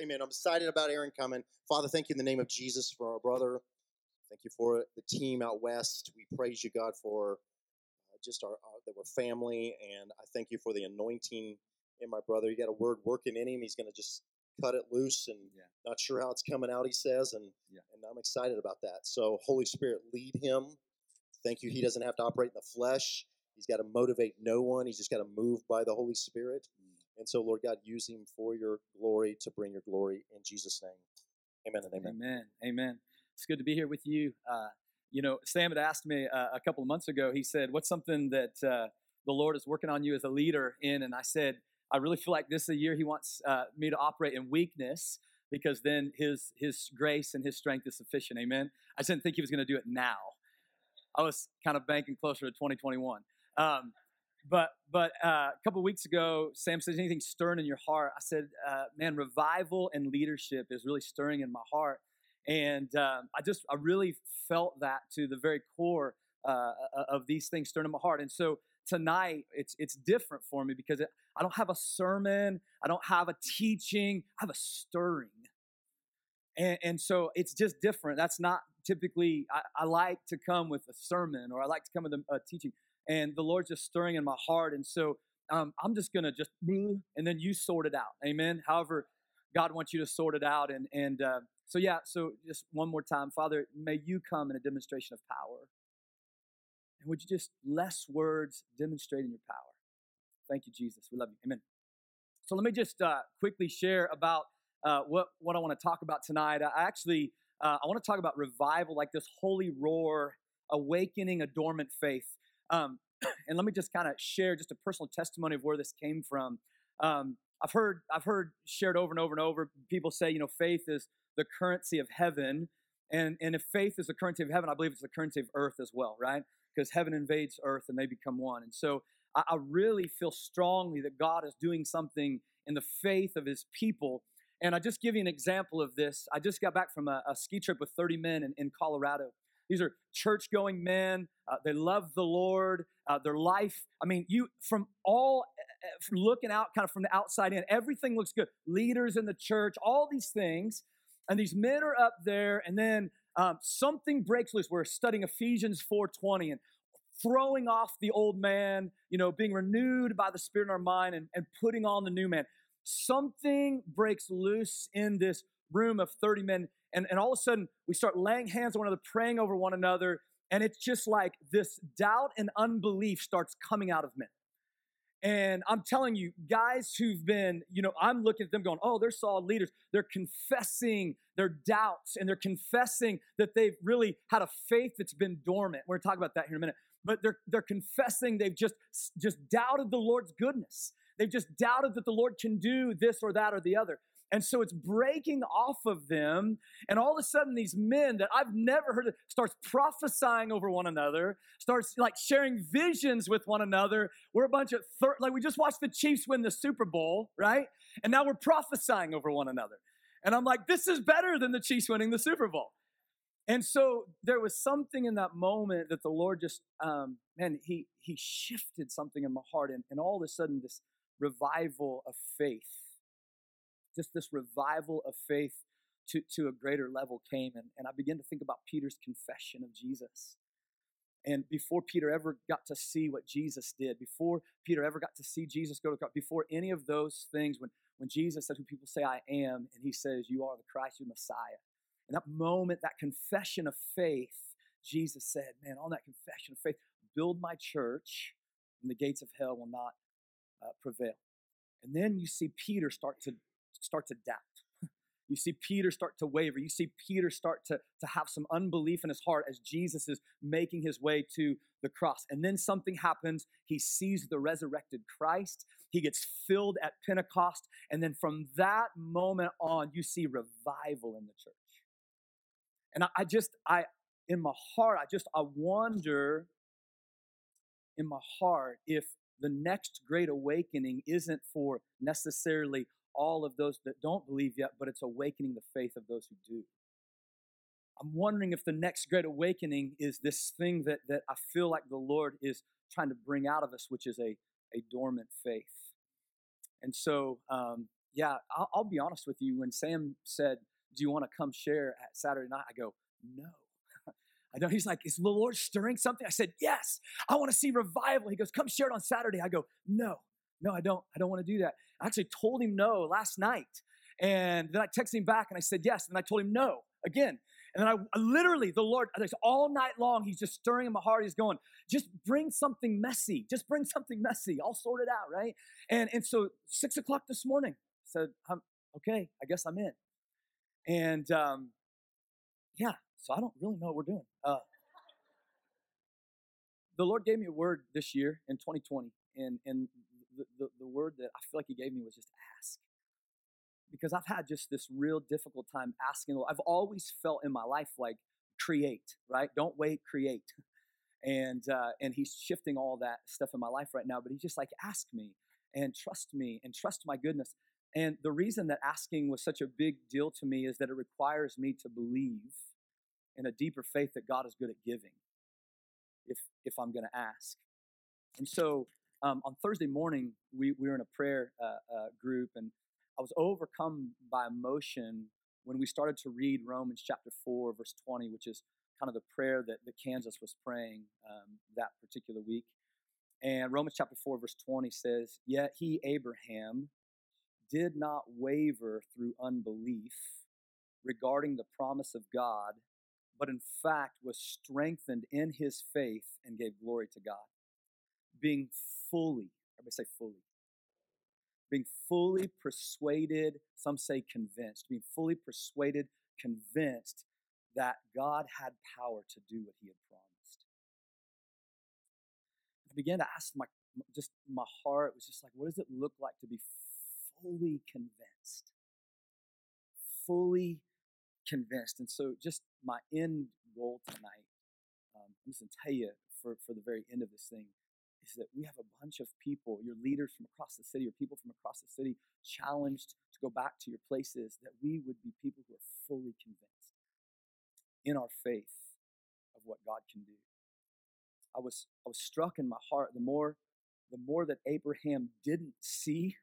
Amen. I'm excited about Aaron coming. Father, thank you in the name of Jesus for our brother. Thank you for the team out west. We praise you, God, for uh, just our, our that we're family, and I thank you for the anointing in my brother. You got a word working in him. He's going to just cut it loose, and Yeah. not sure how it's coming out. He says, and Yeah. and I'm excited about that. So, Holy Spirit, lead him. Thank you. He doesn't have to operate in the flesh. He's got to motivate no one. He's just got to move by the Holy Spirit. And so, Lord God, use him for your glory to bring your glory in Jesus' name. Amen and amen. Amen. Amen. It's good to be here with you. Uh, you know, Sam had asked me uh, a couple of months ago. He said, "What's something that uh, the Lord is working on you as a leader in?" And I said, "I really feel like this is a year He wants uh, me to operate in weakness." Because then his his grace and his strength is sufficient. Amen. I didn't think he was going to do it now. I was kind of banking closer to 2021. Um, but but uh, a couple weeks ago, Sam says anything stirring in your heart. I said, uh, man, revival and leadership is really stirring in my heart, and um, I just I really felt that to the very core uh, of these things stirring in my heart. And so tonight, it's it's different for me because it, I don't have a sermon, I don't have a teaching, I have a stirring. And, and so it's just different. That's not typically, I, I like to come with a sermon or I like to come with a, a teaching. And the Lord's just stirring in my heart. And so um, I'm just to just, and then you sort it out. Amen. However, God wants you to sort it out. And, and uh, so, yeah, so just one more time, Father, may you come in a demonstration of power. And would you just, less words, demonstrating your power. Thank you, Jesus. We love you. Amen. So let me just uh, quickly share about uh, what, what I want to talk about tonight. I actually, uh, I want to talk about revival, like this holy roar, awakening a dormant faith. Um, and let me just kind of share just a personal testimony of where this came from. Um, I've heard, I've heard shared over and over and over. People say, you know, faith is the currency of heaven, and and if faith is the currency of heaven, I believe it's the currency of earth as well, right? Because heaven invades earth and they become one. And so I, I really feel strongly that God is doing something in the faith of His people. And I just give you an example of this. I just got back from a, a ski trip with 30 men in, in Colorado. These are church going men. Uh, they love the Lord. Uh, their life, I mean, you, from all, uh, from looking out kind of from the outside in, everything looks good. Leaders in the church, all these things. And these men are up there, and then um, something breaks loose. We're studying Ephesians 4.20 and throwing off the old man, you know, being renewed by the Spirit in our mind and, and putting on the new man. Something breaks loose in this room of 30 men, and, and all of a sudden we start laying hands on one another, praying over one another, and it's just like this doubt and unbelief starts coming out of men. And I'm telling you, guys who've been, you know, I'm looking at them going, oh, they're solid leaders. They're confessing their doubts and they're confessing that they've really had a faith that's been dormant. We're gonna talk about that here in a minute. But they're they're confessing they've just just doubted the Lord's goodness. They've just doubted that the Lord can do this or that or the other. And so it's breaking off of them. And all of a sudden, these men that I've never heard of starts prophesying over one another, starts like sharing visions with one another. We're a bunch of, thir- like, we just watched the Chiefs win the Super Bowl, right? And now we're prophesying over one another. And I'm like, this is better than the Chiefs winning the Super Bowl. And so there was something in that moment that the Lord just, um, man, he he shifted something in my heart, and, and all of a sudden this revival of faith just this revival of faith to, to a greater level came. And, and I began to think about Peter's confession of Jesus. And before Peter ever got to see what Jesus did, before Peter ever got to see Jesus go to the cross, before any of those things, when, when Jesus said, Who people say I am, and he says, You are the Christ, you Messiah. In that moment, that confession of faith, Jesus said, Man, on that confession of faith, build my church, and the gates of hell will not uh, prevail. And then you see Peter start to start to doubt. You see Peter start to waver. You see Peter start to, to have some unbelief in his heart as Jesus is making his way to the cross. And then something happens. He sees the resurrected Christ. He gets filled at Pentecost. And then from that moment on, you see revival in the church. And I, I just, I, in my heart, I just, I wonder in my heart if the next great awakening isn't for necessarily all of those that don't believe yet, but it's awakening the faith of those who do. I'm wondering if the next great awakening is this thing that, that I feel like the Lord is trying to bring out of us, which is a, a dormant faith. And so um, yeah, I'll, I'll be honest with you. When Sam said, Do you want to come share at Saturday night? I go, No. I know he's like, Is the Lord stirring something? I said, Yes, I want to see revival. He goes, Come share it on Saturday. I go, No, no, I don't. I don't want to do that. I actually told him no last night. And then I texted him back and I said yes. And I told him no again. And then I, I literally, the Lord, all night long, He's just stirring in my heart. He's going, just bring something messy. Just bring something messy. I'll sort it out, right? And and so six o'clock this morning, said, I'm, okay, I guess I'm in. And um, yeah, so I don't really know what we're doing. Uh, the Lord gave me a word this year in 2020, and and the, the, word that I feel like He gave me was just ask because I've had just this real difficult time asking. I've always felt in my life like create, right? Don't wait, create. And uh, and he's shifting all that stuff in my life right now. But he's just like, ask me and trust me and trust my goodness. And the reason that asking was such a big deal to me is that it requires me to believe in a deeper faith that God is good at giving. If if I'm going to ask, and so um, on Thursday morning we, we were in a prayer uh, uh, group and I was overcome by emotion when we started to read Romans chapter 4, verse 20, which is kind of the prayer that, that Kansas was praying um, that particular week. And Romans chapter 4, verse 20 says, Yet he, Abraham, did not waver through unbelief regarding the promise of God, but in fact was strengthened in his faith and gave glory to God. Being fully, everybody say fully, being fully persuaded, some say convinced, being fully persuaded, convinced that God had power to do what he had promised. I began to ask my just my heart was just like, what does it look like to be fully convinced? Fully convinced. And so just my end goal tonight, um, I'm just gonna tell you for, for the very end of this thing, is that we have a bunch of people, your leaders from across the city or people from across the city, challenged to go back to your places, that we would be people who are fully convinced in our faith of what God can do. I was I was struck in my heart the more the more that Abraham didn't see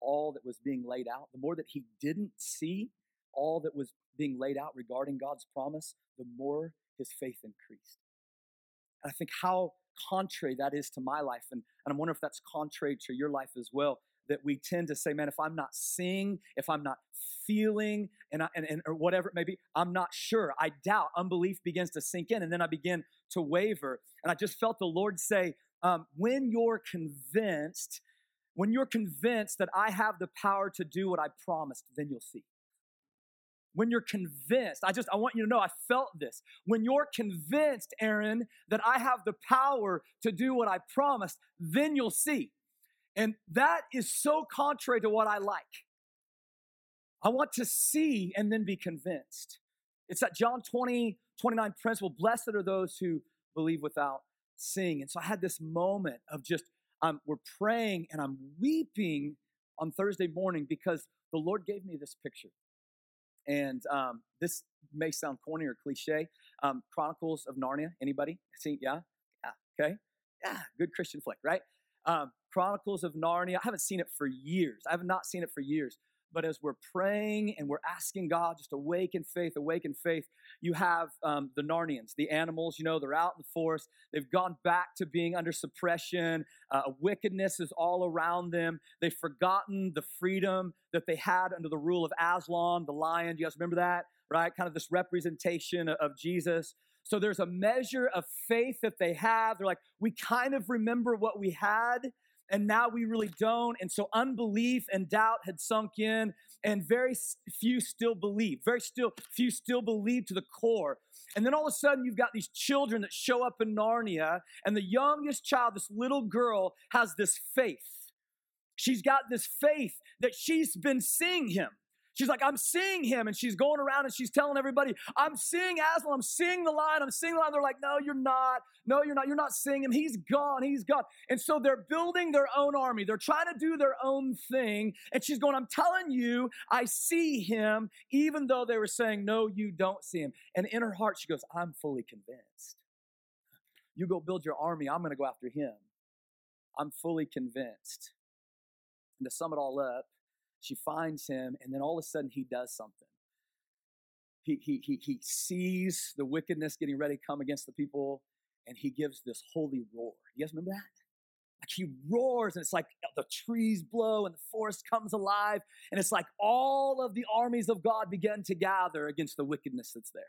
all that was being laid out, the more that he didn't see all that was being laid out regarding God's promise, the more his faith increased. And I think how contrary that is to my life. And, and I'm wondering if that's contrary to your life as well. That we tend to say, man, if I'm not seeing, if I'm not feeling, and, I, and, and or whatever it may be, I'm not sure. I doubt. Unbelief begins to sink in, and then I begin to waver. And I just felt the Lord say, um, when you're convinced, when you're convinced that I have the power to do what I promised, then you'll see when you're convinced, I just, I want you to know, I felt this. When you're convinced, Aaron, that I have the power to do what I promised, then you'll see. And that is so contrary to what I like. I want to see and then be convinced. It's that John 20, 29 principle blessed are those who believe without seeing. And so I had this moment of just, um, we're praying and I'm weeping on Thursday morning because the Lord gave me this picture. And um, this may sound corny or cliche. Um, Chronicles of Narnia. Anybody see? Yeah, yeah. Okay. Yeah, good Christian flick, right? Um, Chronicles of Narnia. I haven't seen it for years. I have not seen it for years. But as we're praying and we're asking God just awaken faith, awaken faith, you have um, the Narnians, the animals, you know, they're out in the forest. They've gone back to being under suppression. Uh, wickedness is all around them. They've forgotten the freedom that they had under the rule of Aslan, the lion. Do you guys remember that? Right? Kind of this representation of Jesus. So there's a measure of faith that they have. They're like, we kind of remember what we had, and now we really don't. And so unbelief and doubt had sunk in, and very few still believe. Very still few still believe to the core. And then all of a sudden, you've got these children that show up in Narnia, and the youngest child, this little girl, has this faith. She's got this faith that she's been seeing him. She's like, I'm seeing him. And she's going around and she's telling everybody, I'm seeing Aslan, I'm seeing the lion, I'm seeing the lion. They're like, no, you're not. No, you're not. You're not seeing him. He's gone. He's gone. And so they're building their own army. They're trying to do their own thing. And she's going, I'm telling you, I see him, even though they were saying, no, you don't see him. And in her heart, she goes, I'm fully convinced. You go build your army. I'm going to go after him. I'm fully convinced. And to sum it all up, She finds him, and then all of a sudden he does something. He, he, he, he sees the wickedness getting ready to come against the people, and he gives this holy roar. You guys remember that? Like he roars, and it's like uh, the trees blow and the forest comes alive, and it's like all of the armies of God begin to gather against the wickedness that's there.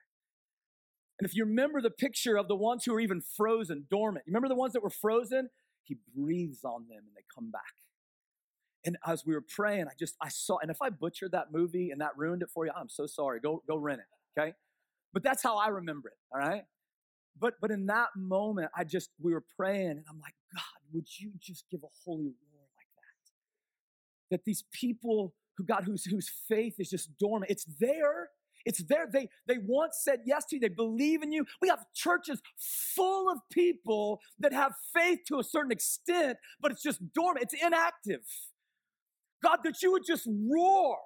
And if you remember the picture of the ones who are even frozen, dormant, you remember the ones that were frozen? He breathes on them and they come back. And as we were praying, I just I saw, and if I butchered that movie and that ruined it for you, I'm so sorry. Go go rent it, okay? But that's how I remember it, all right? But but in that moment, I just we were praying, and I'm like, God, would you just give a holy roar like that? That these people who God whose whose faith is just dormant, it's there. It's there. They, they once said yes to you. They believe in you. We have churches full of people that have faith to a certain extent, but it's just dormant. It's inactive. God, that you would just roar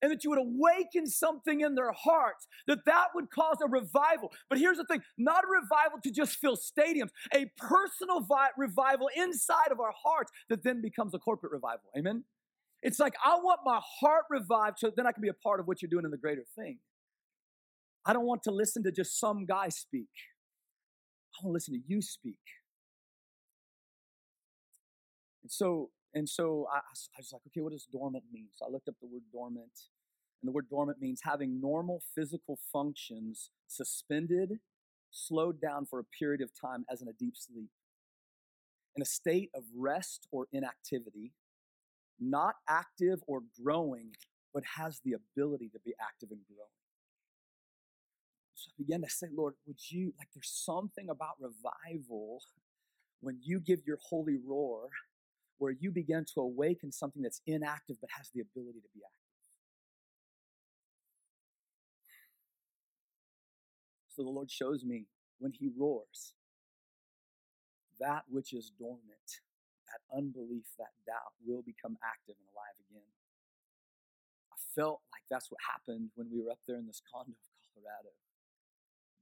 and that you would awaken something in their hearts, that that would cause a revival. But here's the thing not a revival to just fill stadiums, a personal vi- revival inside of our hearts that then becomes a corporate revival. Amen? It's like, I want my heart revived so then I can be a part of what you're doing in the greater thing. I don't want to listen to just some guy speak. I want to listen to you speak. And so and so I, I was like, okay, what does dormant mean? So I looked up the word dormant, and the word dormant means having normal physical functions suspended, slowed down for a period of time as in a deep sleep. In a state of rest or inactivity, not active or growing, but has the ability to be active and growing. So I began to say, Lord, would you, like, there's something about revival when you give your holy roar where you begin to awaken something that's inactive but has the ability to be active. So the Lord shows me when He roars, that which is dormant, that unbelief, that doubt will become active and alive again. I felt like that's what happened when we were up there in this condo of Colorado.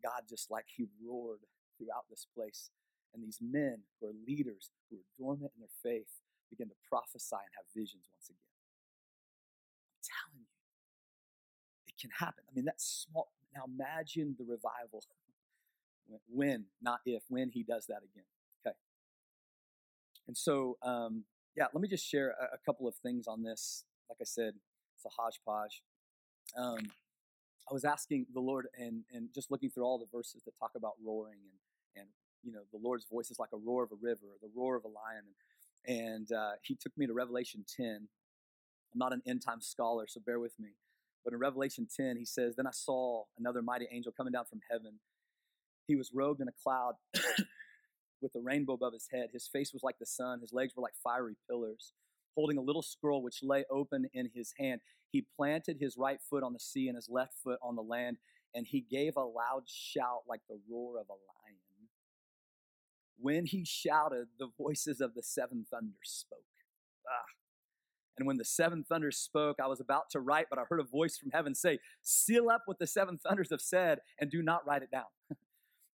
God just like He roared throughout this place. And these men who are leaders, who are dormant in their faith, begin to prophesy and have visions once again. I'm telling you, it can happen. I mean, that's small. Now imagine the revival. when, not if, when he does that again. Okay. And so, um, yeah, let me just share a, a, couple of things on this. Like I said, it's a hodgepodge. Um, I was asking the Lord and, and just looking through all the verses that talk about roaring and, and you know, the Lord's voice is like a roar of a river, the roar of a lion. And and uh, he took me to Revelation 10. I'm not an end time scholar, so bear with me. But in Revelation 10, he says, Then I saw another mighty angel coming down from heaven. He was robed in a cloud with a rainbow above his head. His face was like the sun, his legs were like fiery pillars. Holding a little scroll which lay open in his hand, he planted his right foot on the sea and his left foot on the land, and he gave a loud shout like the roar of a lion. When he shouted, the voices of the seven thunders spoke. Ah. And when the seven thunders spoke, I was about to write, but I heard a voice from heaven say, Seal up what the seven thunders have said and do not write it down.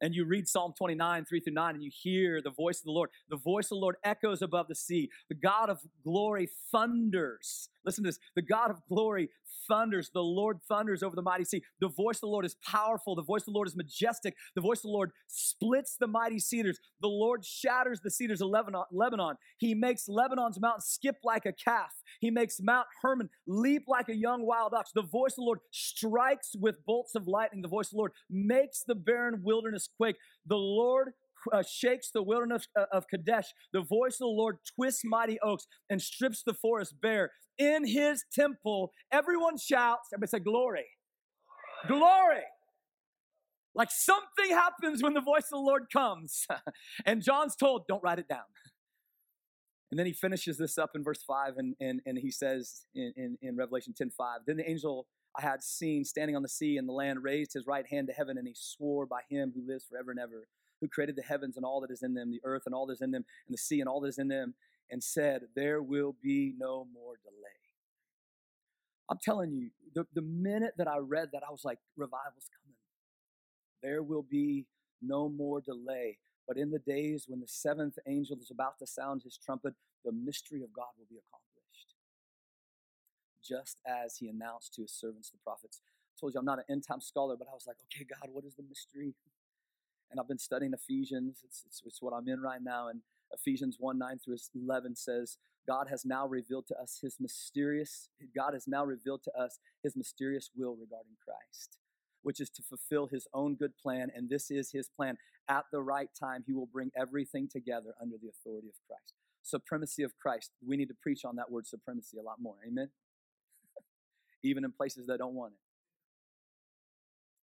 and you read Psalm 29, 3 through 9, and you hear the voice of the Lord. The voice of the Lord echoes above the sea. The God of glory thunders. Listen to this. The God of glory thunders. The Lord thunders over the mighty sea. The voice of the Lord is powerful. The voice of the Lord is majestic. The voice of the Lord splits the mighty cedars. The Lord shatters the cedars of Lebanon. He makes Lebanon's mountain skip like a calf. He makes Mount Hermon leap like a young wild ox. The voice of the Lord strikes with bolts of lightning. The voice of the Lord makes the barren wilderness quake. The Lord uh, shakes the wilderness uh, of Kadesh. The voice of the Lord twists mighty oaks and strips the forest bare. In his temple, everyone shouts, everybody say, Glory. Glory. Like something happens when the voice of the Lord comes. and John's told, don't write it down. And then he finishes this up in verse 5, and, and, and he says in, in, in Revelation 10 5, Then the angel I had seen standing on the sea and the land raised his right hand to heaven, and he swore by him who lives forever and ever, who created the heavens and all that is in them, the earth and all that is in them, and the sea and all that is in them, and said, There will be no more delay. I'm telling you, the, the minute that I read that, I was like, revival's coming. There will be no more delay. But in the days when the seventh angel is about to sound his trumpet, the mystery of God will be accomplished. just as he announced to his servants, the prophets. I told you I'm not an end time scholar, but I was like, okay, God, what is the mystery? And I've been studying Ephesians. It's, it's, it's what I'm in right now. And Ephesians 1 9 through 11 says, God has now revealed to us his mysterious, God has now revealed to us his mysterious will regarding Christ, which is to fulfill his own good plan. And this is his plan. At the right time, he will bring everything together under the authority of Christ. Supremacy of Christ. We need to preach on that word supremacy a lot more. Amen? Even in places that don't want it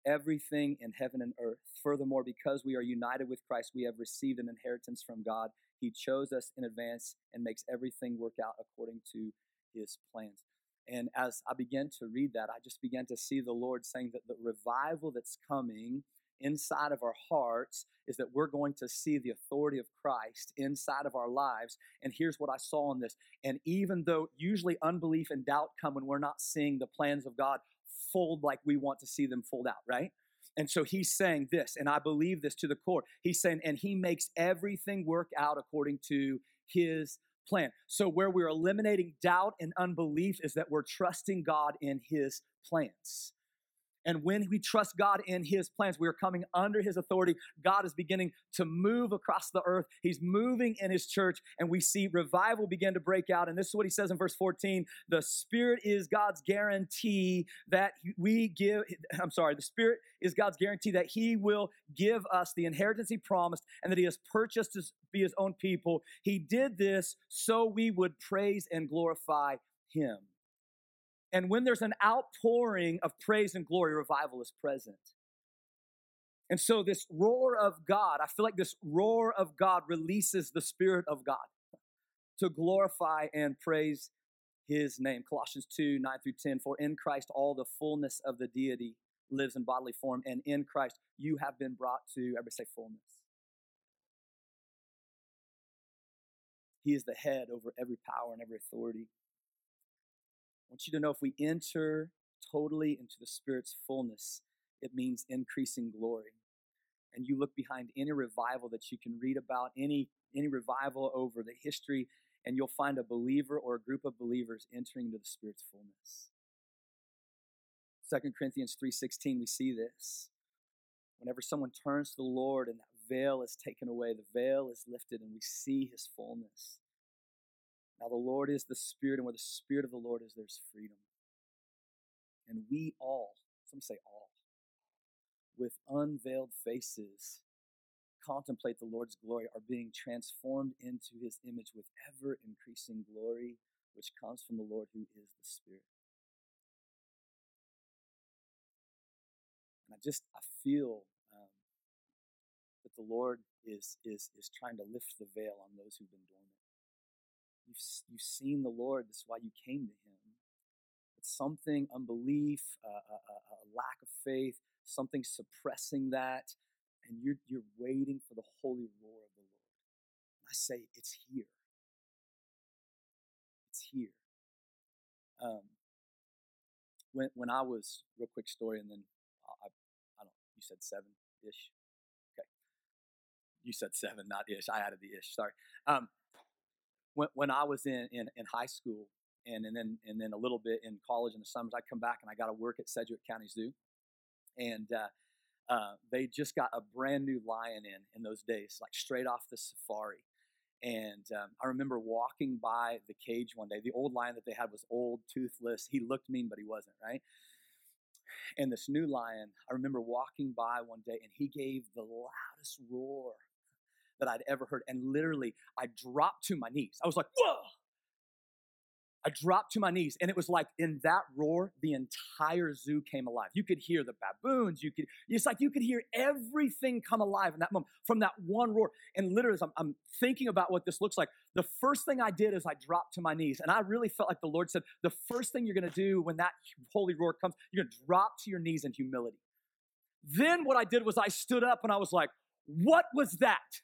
everything in heaven and earth. Furthermore, because we are united with Christ, we have received an inheritance from God. He chose us in advance and makes everything work out according to his plans. And as I began to read that, I just began to see the Lord saying that the revival that's coming inside of our hearts is that we're going to see the authority of Christ inside of our lives. And here's what I saw in this. And even though usually unbelief and doubt come when we're not seeing the plans of God fold like we want to see them fold out, right? And so he's saying this, and I believe this to the core. He's saying, and he makes everything work out according to his plan. So where we're eliminating doubt and unbelief is that we're trusting God in his plans. And when we trust God in His plans, we are coming under His authority. God is beginning to move across the earth. He's moving in His church, and we see revival begin to break out. And this is what He says in verse 14 The Spirit is God's guarantee that we give, I'm sorry, the Spirit is God's guarantee that He will give us the inheritance He promised and that He has purchased to be His own people. He did this so we would praise and glorify Him. And when there's an outpouring of praise and glory, revival is present. And so, this roar of God, I feel like this roar of God releases the Spirit of God to glorify and praise His name. Colossians 2 9 through 10. For in Christ all the fullness of the deity lives in bodily form, and in Christ you have been brought to, everybody say fullness. He is the head over every power and every authority. Want you to know if we enter totally into the Spirit's fullness, it means increasing glory. And you look behind any revival that you can read about, any, any revival over the history, and you'll find a believer or a group of believers entering into the Spirit's fullness. 2 Corinthians 3:16 we see this. Whenever someone turns to the Lord and that veil is taken away, the veil is lifted and we see his fullness. Now, the Lord is the Spirit, and where the Spirit of the Lord is, there's freedom. And we all, some say all, with unveiled faces, contemplate the Lord's glory, are being transformed into his image with ever increasing glory, which comes from the Lord who is the Spirit. And I just, I feel um, that the Lord is, is, is trying to lift the veil on those who've been dormant. You've, you've seen the Lord. This is why you came to Him. But something, unbelief, a, a, a lack of faith, something suppressing that, and you're, you're waiting for the holy roar of the Lord. I say, it's here. It's here. Um, when, when I was, real quick story, and then I, I don't, you said seven ish. Okay. You said seven, not ish. I added the ish. Sorry. Um, when, when I was in, in, in high school and, and then and then a little bit in college in the summers, I'd come back and I got to work at Sedgwick County Zoo, and uh, uh, they just got a brand new lion in in those days, like straight off the safari. And um, I remember walking by the cage one day. The old lion that they had was old, toothless. He looked mean, but he wasn't, right? And this new lion, I remember walking by one day and he gave the loudest roar that I'd ever heard. And literally, I dropped to my knees. I was like, whoa! I dropped to my knees, and it was like in that roar, the entire zoo came alive. You could hear the baboons. You could, it's like you could hear everything come alive in that moment from that one roar. And literally, I'm, I'm thinking about what this looks like, the first thing I did is I dropped to my knees, and I really felt like the Lord said, the first thing you're going to do when that holy roar comes, you're going to drop to your knees in humility. Then what I did was I stood up and I was like, what was that?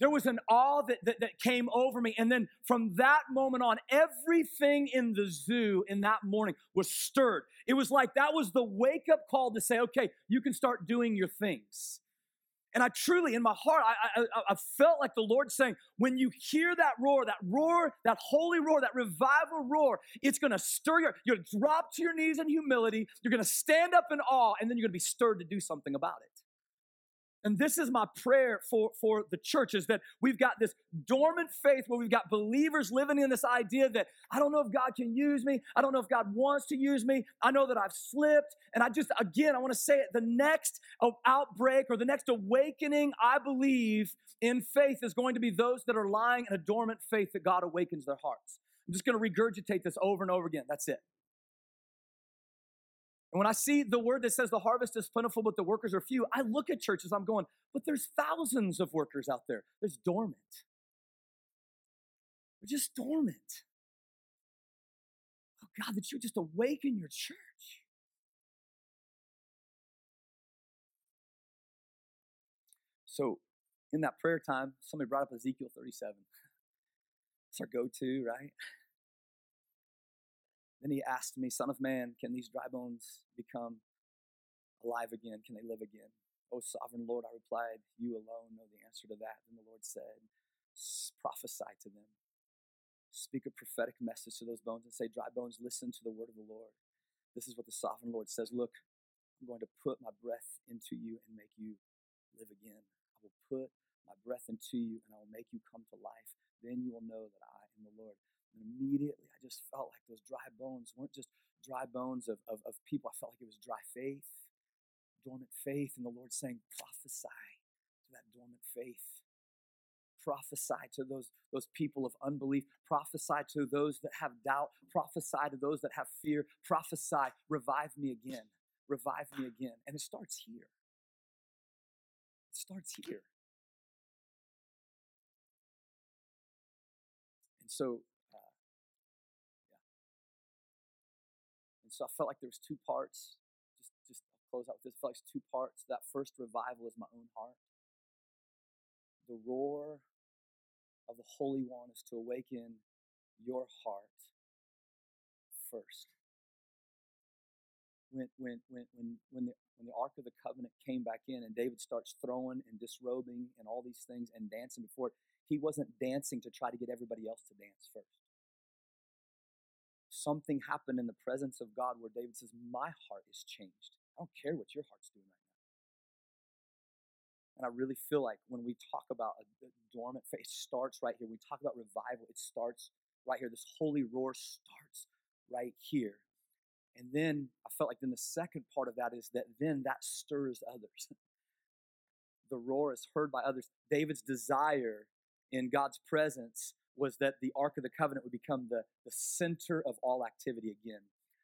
There was an awe that, that, that, came over me. And then from that moment on, everything in the zoo in that morning was stirred. It was like that was the wake up call to say, okay, you can start doing your things. And I truly, in my heart, I, I, I, felt like the Lord saying, when you hear that roar, that roar, that holy roar, that revival roar, it's going to stir your, you're going to drop to your knees in humility. You're going to stand up in awe, and then you're going to be stirred to do something about it. And this is my prayer for, for the church is that we've got this dormant faith where we've got believers living in this idea that I don't know if God can use me. I don't know if God wants to use me. I know that I've slipped. And I just, again, I want to say it the next uh, outbreak or the next awakening, I believe, in faith is going to be those that are lying in a dormant faith that God awakens their hearts. I'm just going to regurgitate this over and over again. That's it. And when I see the word that says the harvest is plentiful, but the workers are few, I look at churches, I'm going, but there's thousands of workers out there. There's dormant. They're just dormant. Oh God, that you just awaken your church. So in that prayer time, somebody brought up Ezekiel 37. It's our go-to, right? Then he asked me, Son of man, can these dry bones become alive again? Can they live again? O sovereign Lord, I replied, You alone know the answer to that. Then the Lord said, Prophesy to them. Speak a prophetic message to those bones and say, Dry bones, listen to the word of the Lord. This is what the sovereign Lord says Look, I'm going to put my breath into you and make you live again. I will put my breath into you and I will make you come to life. Then you will know that I am the Lord. And immediately I just felt like those dry bones weren't just dry bones of, of, of people. I felt like it was dry faith, dormant faith. And the Lord saying, prophesy to that dormant faith. Prophesy to those, those people of unbelief. Prophesy to those that have doubt. Prophesy to those that have fear. Prophesy, revive me again. Revive me again. And it starts here. It starts here. And so so I felt like there was two parts. Just, just I'll close out with this. I felt like two parts. That first revival is my own heart. The roar of the Holy One is to awaken your heart first. When, when, when, when, when, the, when the Ark of the Covenant came back in and David starts throwing and disrobing and all these things and dancing before it, he wasn't dancing to try to get everybody else to dance first something happened in the presence of God where David says, My heart is changed. I don't care what your heart's doing right now. And I really feel like when we talk about a, dormant faith, it starts right here. We talk about revival, it starts right here. This holy roar starts right here. And then I felt like then the second part of that is that then that stirs others. the roar is heard by others. David's desire in God's presence was that the Ark of the Covenant would become the, the center of all activity again.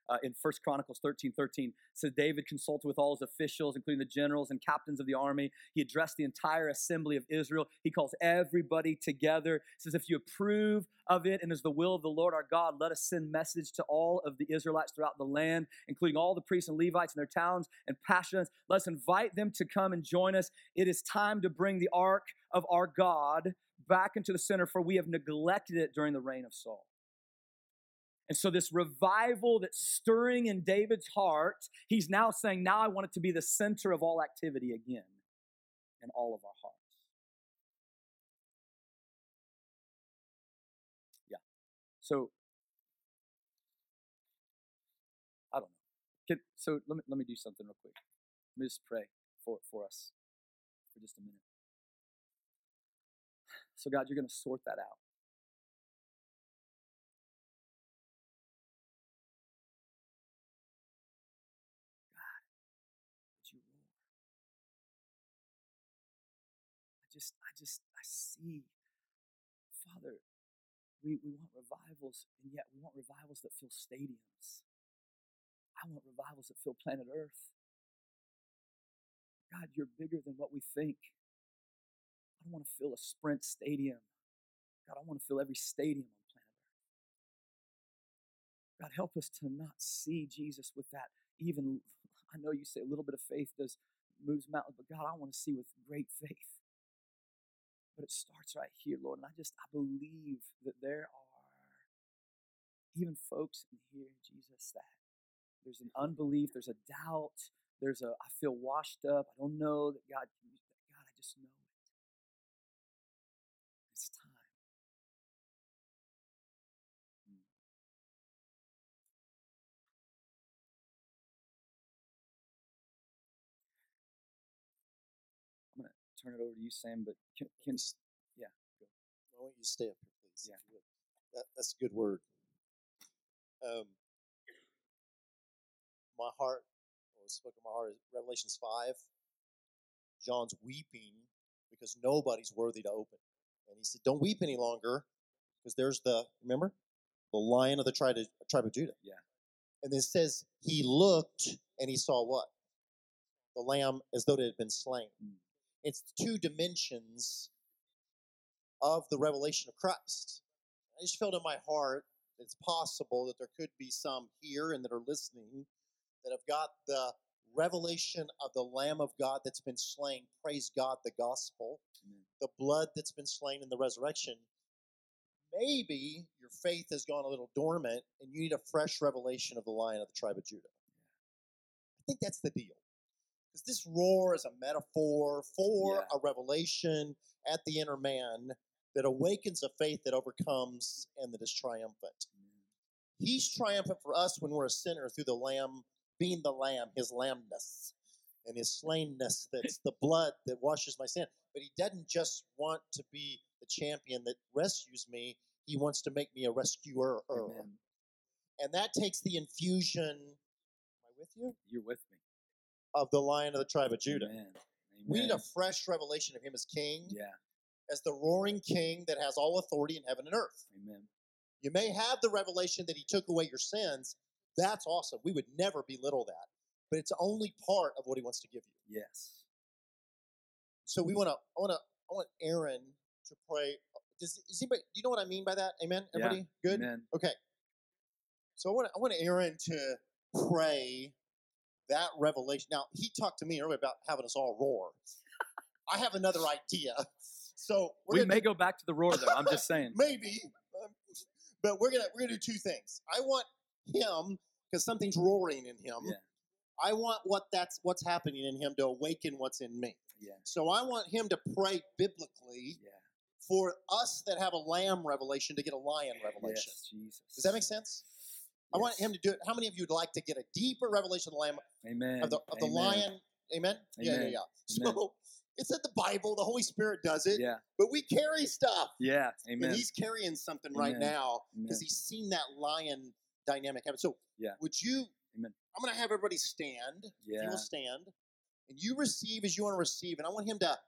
Uh, in First Chronicles 13 13, says David consulted with all his officials, including the generals and captains of the army. He addressed the entire assembly of Israel. He calls everybody together. He says, If you approve of it and is the will of the Lord our God, let us send message to all of the Israelites throughout the land, including all the priests and Levites in their towns and passions. Let's invite them to come and join us. It is time to bring the ark of our God back into the center, for we have neglected it during the reign of Saul. And so, this revival that's stirring in David's heart, he's now saying, Now I want it to be the center of all activity again in all of our hearts. Yeah. So, I don't know. Can, so, let me, let me do something real quick. Let me just pray for, for us for just a minute. So, God, you're going to sort that out. God, would you roar? I just, I just, I see, Father, we, we want revivals, and yet we want revivals that fill stadiums. I want revivals that fill planet Earth. God, you're bigger than what we think. I want to fill a sprint stadium. God, I want to fill every stadium on planet Earth. God, help us to not see Jesus with that even, I know you say a little bit of faith does moves mountains, but God, I want to see with great faith. But it starts right here, Lord. And I just, I believe that there are even folks in here, Jesus, that there's an unbelief, there's a doubt, there's a, I feel washed up, I don't know that God. God, I just know turn it over to you, Sam, but can, can yeah, go. I want you to stay up here, please. Yeah. if you would. That, that's a good word. Um, my heart, was spoken in my heart is Revelations 5. John's weeping because nobody's worthy to open. And he said, Don't weep any longer because there's the, remember? The lion of the tribe of, tribe of Judah. Yeah. And then it says, He looked and he saw what? The lamb as though it had been slain. Mm. It's two dimensions of the revelation of Christ. I just felt in my heart it's possible that there could be some here and that are listening that have got the revelation of the Lamb of God that's been slain. Praise God, the gospel, Amen. the blood that's been slain in the resurrection. Maybe your faith has gone a little dormant and you need a fresh revelation of the Lion of the tribe of Judah. I think that's the deal. Because this roar is a metaphor for Yeah. a revelation at the inner man that awakens a faith that overcomes and that is triumphant. Amen. He's triumphant for us when we're a sinner through the Lamb being the Lamb, his lambness and his slainness. That's the blood that washes my sin. But he doesn't just want to be the champion that rescues me, he wants to make me a rescuer. Amen. And that takes the infusion, am I with you? You're with me. Of the Lion of the tribe of Judah. Amen. We need a fresh revelation of him as king, Yeah. as the roaring king that has all authority in heaven and earth. Amen. You may have the revelation that he took away your sins. That's awesome. We would never belittle that. But it's only part of what he wants to give you. Yes. So we want to, I want to, I want Aaron to pray. Does, is anybody, do you know what I mean by that? Amen? Yeah. Everybody good? Amen. Okay. So I want, I want Aaron to pray that revelation. Now, he talked to me earlier about having us all roar. I have another idea. So we're We may do- go back to the roar, though. I'm just saying. maybe, but we're gonna we're gonna do two things. I want him because something's roaring in him. Yeah. I want what that's what's happening in him to awaken what's in me. Yeah. So I want him to pray biblically Yeah. for us that have a lamb revelation to get a lion revelation. Yes, Jesus. Does that make sense? I want him to do it. How many of you would like to get a deeper revelation of the lamb Amen. of the of the Amen. lion? Amen. Yeah, yeah, yeah. Amen. So it's in the Bible. The Holy Spirit does it, Yeah. but we carry stuff. Yeah. Amen. And he's carrying something right now because he's seen that lion dynamic happen. So, Yeah. would you? Amen. I'm going to have everybody stand. If you Yeah. will stand, and you receive as you want to receive, and I want him to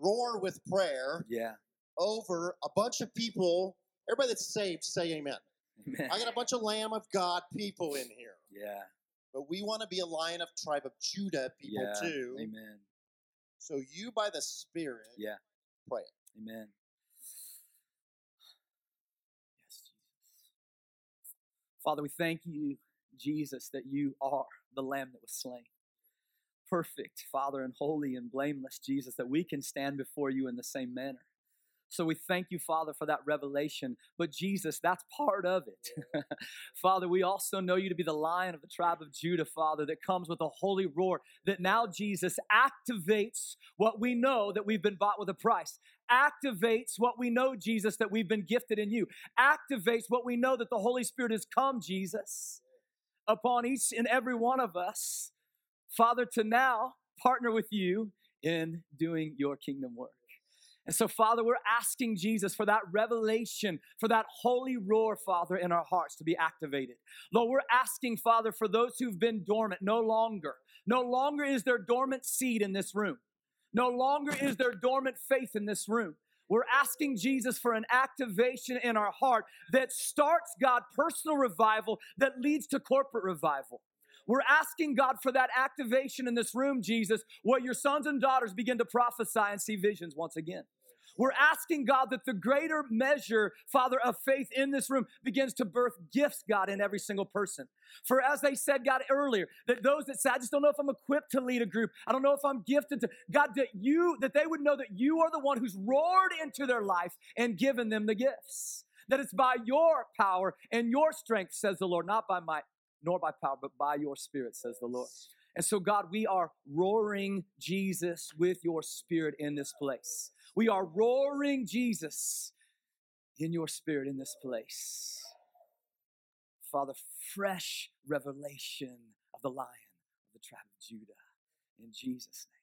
roar with prayer Yeah. over a bunch of people. Everybody that's saved, say Amen. Amen. I got a bunch of Lamb of God people in here, Yeah. but we want to be a Lion of Tribe of Judah people Yeah. too. Amen. So you, by the Spirit, Yeah. Pray it. Amen. Yes, Jesus. Father, we thank you, Jesus, that you are the Lamb that was slain. Perfect, Father, and holy and blameless, Jesus, that we can stand before you in the same manner. So we thank you, Father, for that revelation. But Jesus, that's part of it. Father, we also know you to be the lion of the tribe of Judah, Father, that comes with a holy roar that now, Jesus, activates what we know that we've been bought with a price. Activates what we know, Jesus, that we've been gifted in you. Activates what we know that the Holy Spirit has come, Jesus, upon each and every one of us. Father, to now partner with you in doing your kingdom work. And so, Father, we're asking Jesus for that revelation, for that holy roar, Father, in our hearts to be activated. Lord, we're asking, Father, for those who've been dormant no longer. No longer is there dormant seed in this room. No longer is there dormant faith in this room. We're asking Jesus for an activation in our heart that starts, God, personal revival that leads to corporate revival. We're asking God for that activation in this room, Jesus, where your sons and daughters begin to prophesy and see visions once again. We're asking God that the greater measure, Father, of faith in this room begins to birth gifts, God, in every single person. For as they said, God, earlier, that those that said, I just don't know if I'm equipped to lead a group. I don't know if I'm gifted to, God, that you, that they would know that you are the one who's roared into their life and given them the gifts. That it's by your power and your strength, says the Lord, not by might nor by power, but by your spirit, says the Lord. And so, God, we are roaring Jesus with your spirit in this place. We are roaring Jesus in your spirit in this place. Father, fresh revelation of the lion of the tribe of Judah. In Jesus' name.